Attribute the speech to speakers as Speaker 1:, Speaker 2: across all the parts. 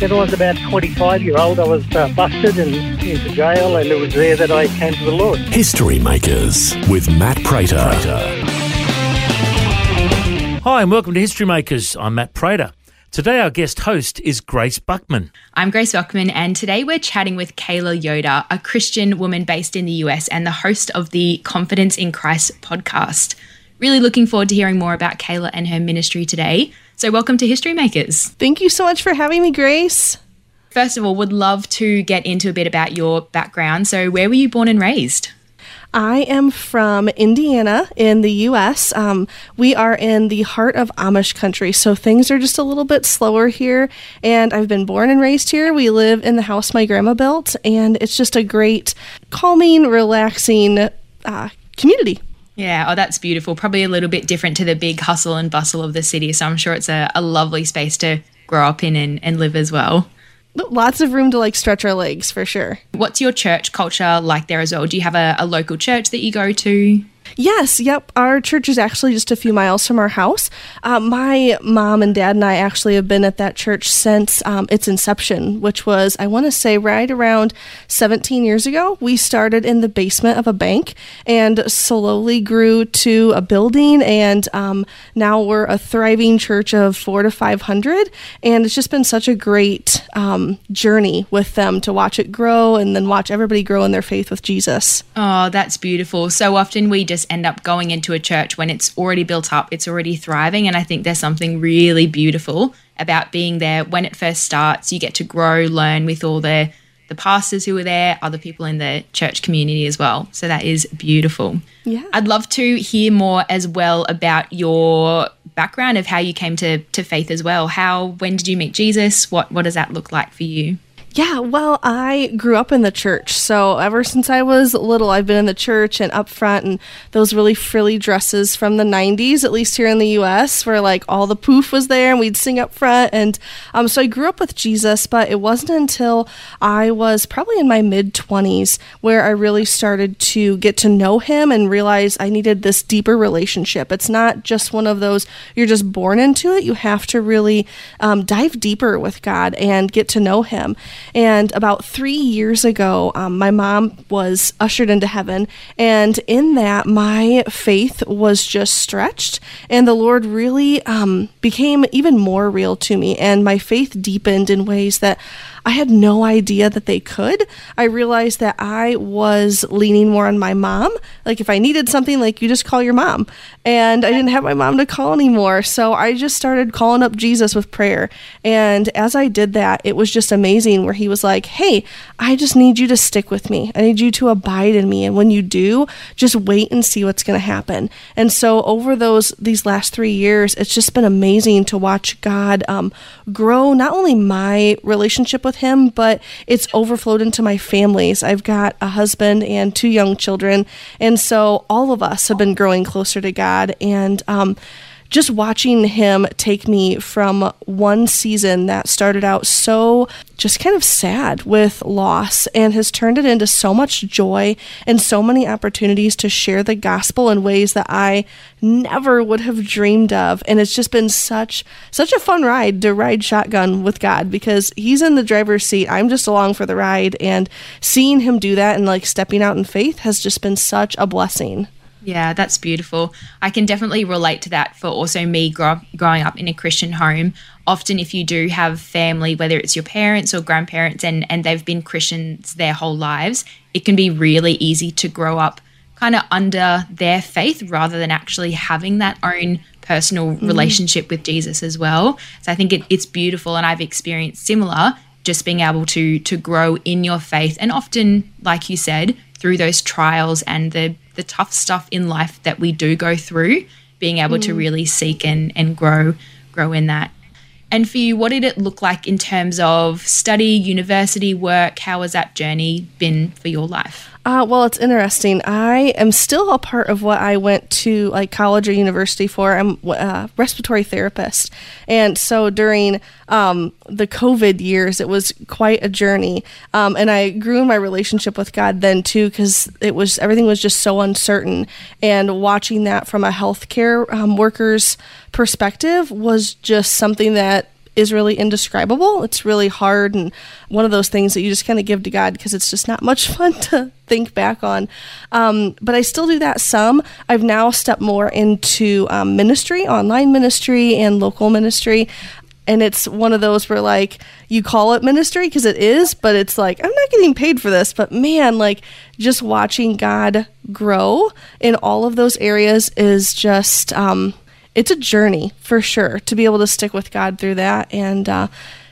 Speaker 1: When I was about 25 year old, I was uh, busted and into jail, and it was there that I came to the Lord.
Speaker 2: History Makers with Matt Prater.
Speaker 3: Hi, and welcome to History Makers. I'm Matt Prater. Today, our guest host is Grace Buckman.
Speaker 4: I'm Grace Buckman, and today we're chatting with Kala Yoder, a Christian woman based in the US and the host of the Confidence in Christ podcast. Really looking forward to hearing more about Kala and her ministry today. So, welcome to History Makers.
Speaker 5: Thank you so much for having me, Grace.
Speaker 4: First of all, would love to get into a bit about your background. So, where were you born and raised?
Speaker 5: I am from Indiana in the US. Um, we are in the heart of Amish country, so things are just a little bit slower here. And I've been born and raised here. We live in the house my grandma built, and it's just a great, calming, relaxing uh, community.
Speaker 4: Yeah, oh, that's beautiful. Probably a little bit different to the big hustle and bustle of the city. So I'm sure it's a, a lovely space to grow up in and, and live as well.
Speaker 5: Lots of room to like stretch our legs for sure.
Speaker 4: What's your church culture like there as well? Do you have a, a local church that you go to?
Speaker 5: Yes, yep. Our church is actually just a few miles from our house. Uh, my mom and dad and I actually have been at that church since um, its inception, which was, I want to say, right around 17 years ago. We started in the basement of a bank and slowly grew to a building, and um, now we're a thriving church of four to 500. And it's just been such a great um, journey with them to watch it grow and then watch everybody grow in their faith with Jesus.
Speaker 4: Oh, that's beautiful. So often we just end up going into a church when it's already built up, it's already thriving. And I think there's something really beautiful about being there when it first starts. You get to grow, learn with all the the pastors who are there, other people in the church community as well. So that is beautiful.
Speaker 5: Yeah.
Speaker 4: I'd love to hear more as well about your background of how you came to, to faith as well. How when did you meet Jesus? What what does that look like for you?
Speaker 5: Yeah, well, I grew up in the church. So ever since I was little, I've been in the church and up front and those really frilly dresses from the 90s, at least here in the US, where like all the poof was there and we'd sing up front. And um, so I grew up with Jesus, but it wasn't until I was probably in my mid 20s where I really started to get to know him and realize I needed this deeper relationship. It's not just one of those, you're just born into it. You have to really um, dive deeper with God and get to know him. And about three years ago, um, my mom was ushered into heaven. And in that, my faith was just stretched. And the Lord really um, became even more real to me. And my faith deepened in ways that I had no idea that they could. I realized that I was leaning more on my mom. Like if I needed something, like you just call your mom. And I didn't have my mom to call anymore. So I just started calling up Jesus with prayer. And as I did that, it was just amazing where he was like, Hey, I just need you to stick with me. I need you to abide in me. And when you do, just wait and see what's going to happen. And so over those, these last three years, it's just been amazing to watch God um, grow not only my relationship with him, but it's overflowed into my families. I've got a husband and two young children. And so all of us have been growing closer to God. And, um, just watching him take me from one season that started out so just kind of sad with loss and has turned it into so much joy and so many opportunities to share the gospel in ways that I never would have dreamed of. And it's just been such such a fun ride to ride shotgun with God because he's in the driver's seat. I'm just along for the ride. And seeing him do that and like stepping out in faith has just been such a blessing.
Speaker 4: Yeah, that's beautiful. I can definitely relate to that for also me grow, growing up in a Christian home. Often, if you do have family, whether it's your parents or grandparents, and, and they've been Christians their whole lives, it can be really easy to grow up kind of under their faith rather than actually having that own personal mm-hmm. relationship with Jesus as well. So I think it, it's beautiful, and I've experienced similar. Just being able to to grow in your faith, and often, like you said, through those trials and the the tough stuff in life that we do go through, being able to mm. really seek and and grow grow in that. And for you, what did it look like in terms of study, university, work? How has that journey been for your life?
Speaker 5: Uh, well, it's interesting. I am still a part of what I went to like college or university for. I'm a respiratory therapist, and so during um, the COVID years, it was quite a journey. Um, and I grew in my relationship with God then too, because it was everything was just so uncertain. And watching that from a healthcare um, worker's perspective was just something that is really indescribable. It's really hard and one of those things that you just kind of give to God because it's just not much fun to think back on. Um, but I still do that some. I've now stepped more into um, ministry, online ministry, and local ministry. And it's one of those where, like, you call it ministry because it is, but it's like, I'm not getting paid for this. But man, like, just watching God grow in all of those areas is just, um, it's a journey for sure to be able to stick with God through that. And uh,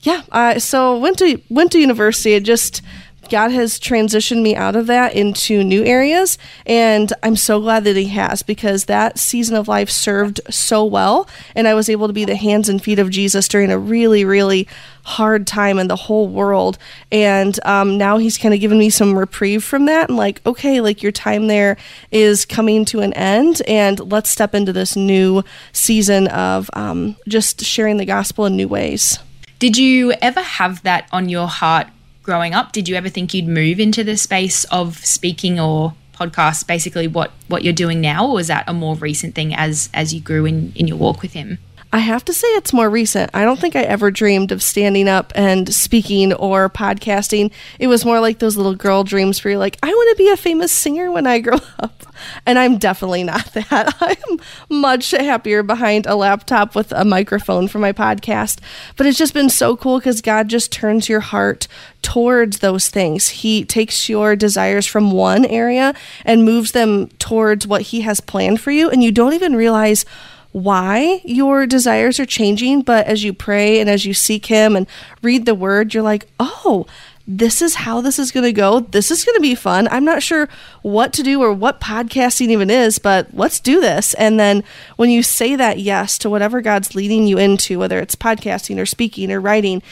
Speaker 5: yeah, I so went to went to university. It just God has transitioned me out of that into new areas, and I'm so glad that He has because that season of life served so well, and I was able to be the hands and feet of Jesus during a really, really hard time in the whole world. And um, now He's kind of given me some reprieve from that, and like, okay, like your time there is coming to an end, and let's step into this new season of um, just sharing the gospel in new ways.
Speaker 4: Did you ever have that on your heart growing up? Did you ever think you'd move into the space of speaking or podcasts, basically what what you're doing now, or was that a more recent thing as as you grew in in your walk with him?
Speaker 5: I have to say it's more recent. I don't think I ever dreamed of standing up and speaking or podcasting. It was more like those little girl dreams where you're like, I want to be a famous singer when I grow up. And I'm definitely not that. I'm much happier behind a laptop with a microphone for my podcast. But it's just been so cool because God just turns your heart towards those things. He takes your desires from one area and moves them towards what He has planned for you. And you don't even realize why your desires are changing, but as you pray and as you seek Him and read the Word, you're like, oh, this is how this is going to go. This is going to be fun. I'm not sure what to do or what podcasting even is, but let's do this. And then when you say that yes to whatever God's leading you into, whether it's podcasting or speaking or writing,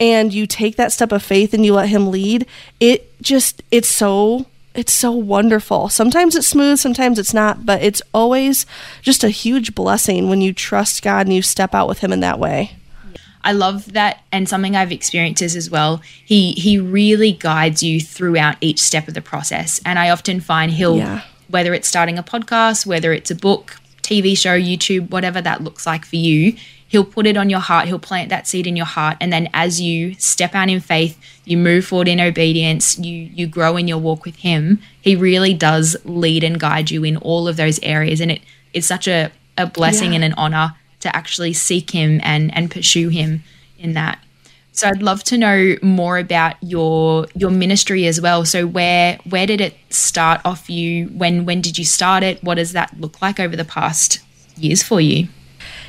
Speaker 5: and you take that step of faith and you let Him lead, it just, it's so it's so wonderful. Sometimes it's smooth, sometimes it's not, but it's always just a huge blessing when you trust God and you step out with Him in that way.
Speaker 4: I love that, and something I've experienced is as well. He he really guides you throughout each step of the process, and I often find he'll
Speaker 5: Yeah.
Speaker 4: whether it's starting a podcast, whether it's a book, TV show, YouTube, whatever that looks like for you, he'll put it on your heart. He'll plant that seed in your heart, and then as you step out in faith, you move forward in obedience, you you grow in your walk with him. He really does lead and guide you in all of those areas, and it it's such a a blessing
Speaker 5: Yeah.
Speaker 4: and an honor to actually seek him and and pursue him in that. So I'd love to know more about your your ministry as well. So where where did it start off you? When when did you start it? What does that look like over the past years for you?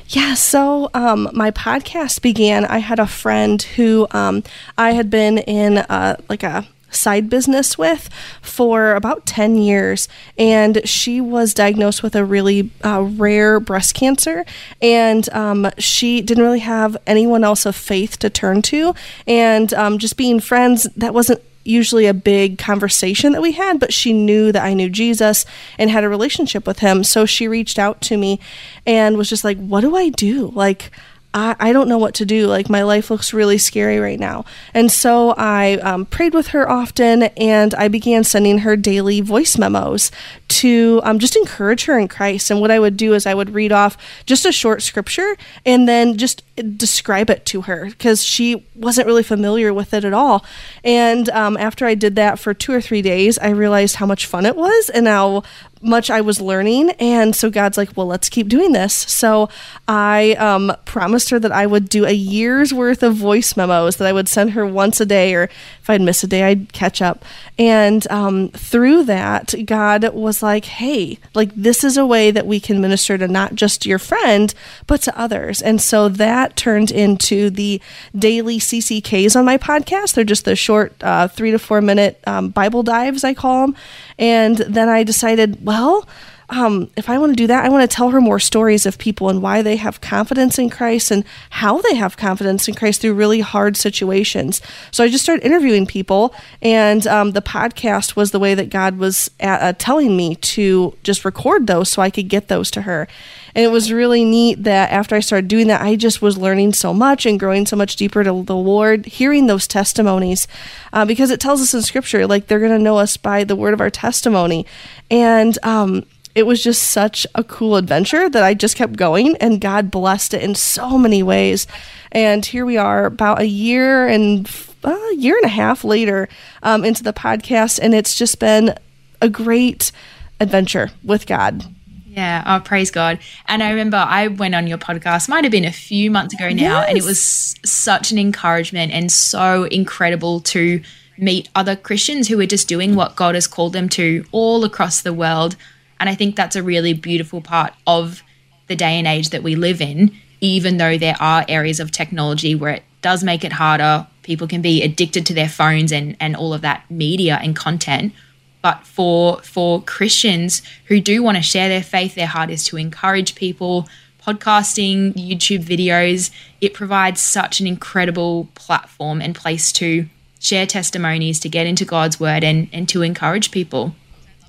Speaker 5: Yeah, so um, my podcast began. I had a friend who um, I had been in uh, like a side business with for about 10 years and she was diagnosed with a really uh, rare breast cancer and um, she didn't really have anyone else of faith to turn to and um, just being friends that wasn't usually a big conversation that we had, but she knew that I knew Jesus and had a relationship with him. So she reached out to me and was just like, What do I do? Like, I, I don't know what to do. Like, my life looks really scary right now. And so I um, prayed with her often and I began sending her daily voice memos to um, just encourage her in Christ. And what I would do is I would read off just a short scripture and then just describe it to her because she wasn't really familiar with it at all. And um, after I did that for two or three days, I realized how much fun it was and how much I was learning. And so God's like, well, let's keep doing this. So I um, promised her that I would do a year's worth of voice memos that I would send her once a day, or if I'd miss a day, I'd catch up. And um, through that, God was like, hey, like this is a way that we can minister to not just your friend, but to others. And so that turned into the daily CCKs on my podcast. They're just the short uh, three to four minute um, Bible dives, I call them. And then I decided, well, um, if I want to do that, I want to tell her more stories of people and why they have confidence in Christ and how they have confidence in Christ through really hard situations. So I just started interviewing people, and um, the podcast was the way that God was at, uh, telling me to just record those so I could get those to her. And it was really neat that after I started doing that, I just was learning so much and growing so much deeper to the Lord, hearing those testimonies, uh, because it tells us in Scripture, like they're going to know us by the word of our testimony. And, um, it was just such a cool adventure that I just kept going, and God blessed it in so many ways. And here we are, about a year and uh, a year and a half later um, into the podcast, and it's just been a great adventure with God.
Speaker 4: Yeah, oh, praise God. And I remember I went on your podcast, might have been a few months ago now, yes. and it was such an encouragement and so incredible to meet other Christians who are just doing what God has called them to all across the world and I think that's a really beautiful part of the day and age that we live in, even though there are areas of technology where it does make it harder. People can be addicted to their phones and, and all of that media and content. But for for Christians who do want to share their faith, their heart is to encourage people. Podcasting, YouTube videos, it provides such an incredible platform and place to share testimonies, to get into God's word and, and to encourage people.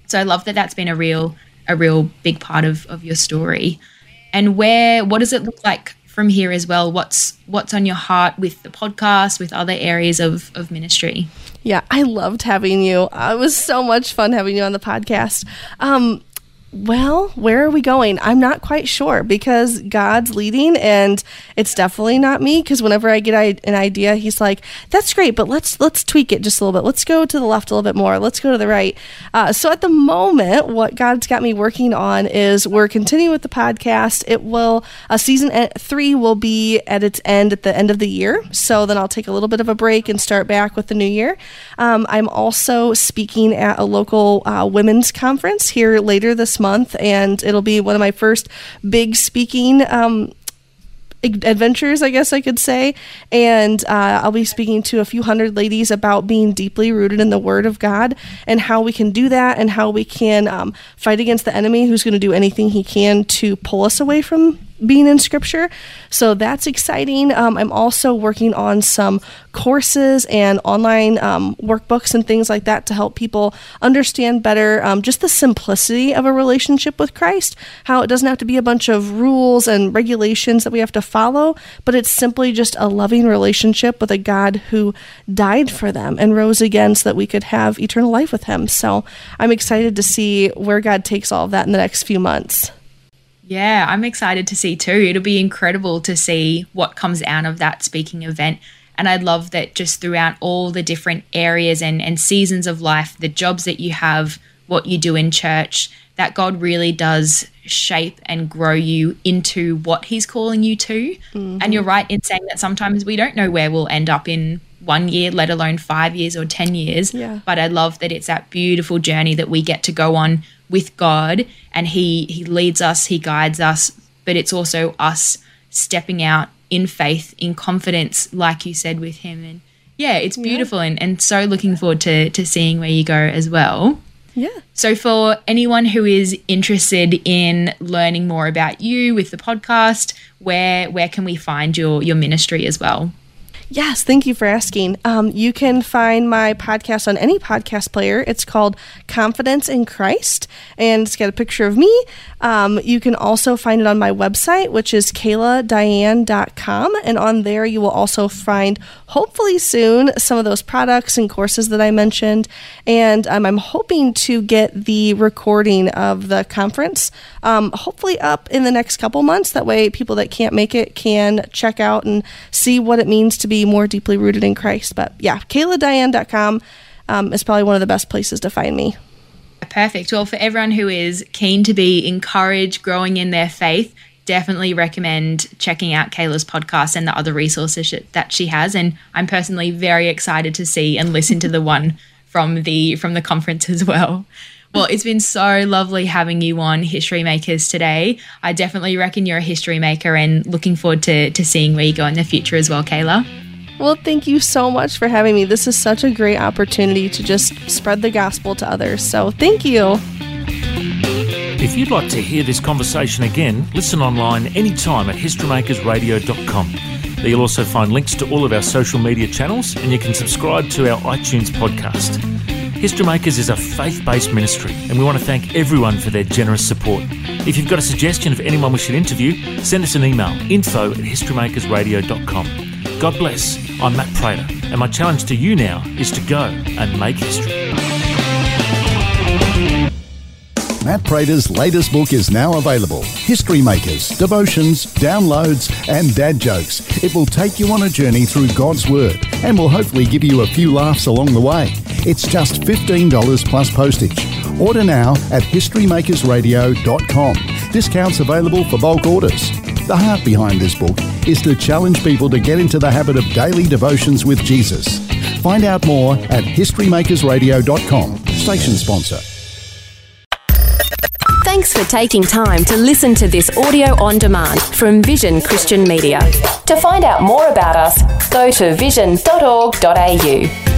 Speaker 4: So I love that that's been a real a real big part of of your story. And where what does it look like from here as well? What's what's on your heart with the podcast, with other areas of of ministry?
Speaker 5: Yeah, I loved having you. Uh, it was so much fun having you on the podcast. Um, well, where are we going? I'm not quite sure because God's leading and it's definitely not me because whenever I get an idea, he's like, "That's great, but let's let's tweak it just a little bit. Let's go to the left a little bit more. Let's go to the right." Uh, so at the moment, what God's got me working on is we're continuing with the podcast. It will uh, season three will be at its end at the end of the year. So then I'll take a little bit of a break and start back with the new year. Um, I'm also speaking at a local uh, women's conference here later this month, and it'll be one of my first big speaking um, adventures, I guess I could say. And uh, I'll be speaking to a few hundred ladies about being deeply rooted in the Word of God and how we can do that and how we can um, fight against the enemy who's going to do anything he can to pull us away from being in scripture. So that's exciting. Um, I'm also working on some courses and online um, workbooks and things like that to help people understand better um, just the simplicity of a relationship with Christ, how it doesn't have to be a bunch of rules and regulations that we have to follow, but it's simply just a loving relationship with a God who died for them and rose again so that we could have eternal life with Him. So I'm excited to see where God takes all of that in the next few months.
Speaker 4: Yeah, I'm excited to see too. It'll be incredible to see what comes out of that speaking event. And I love that just throughout all the different areas and, and seasons of life, the jobs that you have, what you do in church, that God really does shape and grow you into what He's calling you to. Mm-hmm. And you're right in saying that sometimes we don't know where we'll end up in one year, let alone five years or 10 years.
Speaker 5: Yeah.
Speaker 4: But I love that it's that beautiful journey that we get to go on with God and he he leads us, he guides us, but it's also us stepping out in faith, in confidence, like you said with him. And yeah, it's beautiful yeah. and, and so looking forward to to seeing where you go as well.
Speaker 5: Yeah.
Speaker 4: So, for anyone who is interested in learning more about you with the podcast, where where can we find your your ministry as well?
Speaker 5: Yes, thank you for asking. Um, you can find my podcast on any podcast player. It's called Confidence in Christ, and it's got a picture of me. Um, you can also find it on my website, which is kaladiane.com, and on there you will also find, hopefully soon, some of those products and courses that I mentioned. And um, I'm hoping to get the recording of the conference, um, hopefully up in the next couple months. That way, people that can't make it can check out and see what it means to be more deeply rooted in Christ. But yeah, kaladiane.com um, is probably one of the best places to find me.
Speaker 4: Perfect. Well, for everyone who is keen to be encouraged, growing in their faith, definitely recommend checking out Kala's podcast and the other resources that she has. And I'm personally very excited to see and listen to the one from the from the conference as well. Well, it's been so lovely having you on History Makers today. I definitely reckon you're a history maker and looking forward to, to seeing where you go in the future as well, Kala.
Speaker 5: Well, thank you so much for having me. This is such a great opportunity to just spread the gospel to others. So, thank you.
Speaker 3: If you'd like to hear this conversation again, listen online anytime at historymakersradio.com. There you'll also find links to all of our social media channels and you can subscribe to our iTunes podcast. History Makers is a faith based ministry and we want to thank everyone for their generous support. If you've got a suggestion of anyone we should interview, send us an email info at historymakersradio.com. God bless. I'm Matt Prater and my challenge to you now is to go and make history.
Speaker 6: Matt Prater's latest book is now available History Makers, Devotions, Downloads, and Dad Jokes. It will take you on a journey through God's Word and will hopefully give you a few laughs along the way. It's just $15 plus postage. Order now at historymakersradio.com. Discounts available for bulk orders. The heart behind this book is to challenge people to get into the habit of daily devotions with Jesus. Find out more at historymakersradio.com. Station sponsor.
Speaker 7: Thanks for taking time to listen to this audio on demand from Vision Christian Media. To find out more about us, go to vision.org.au.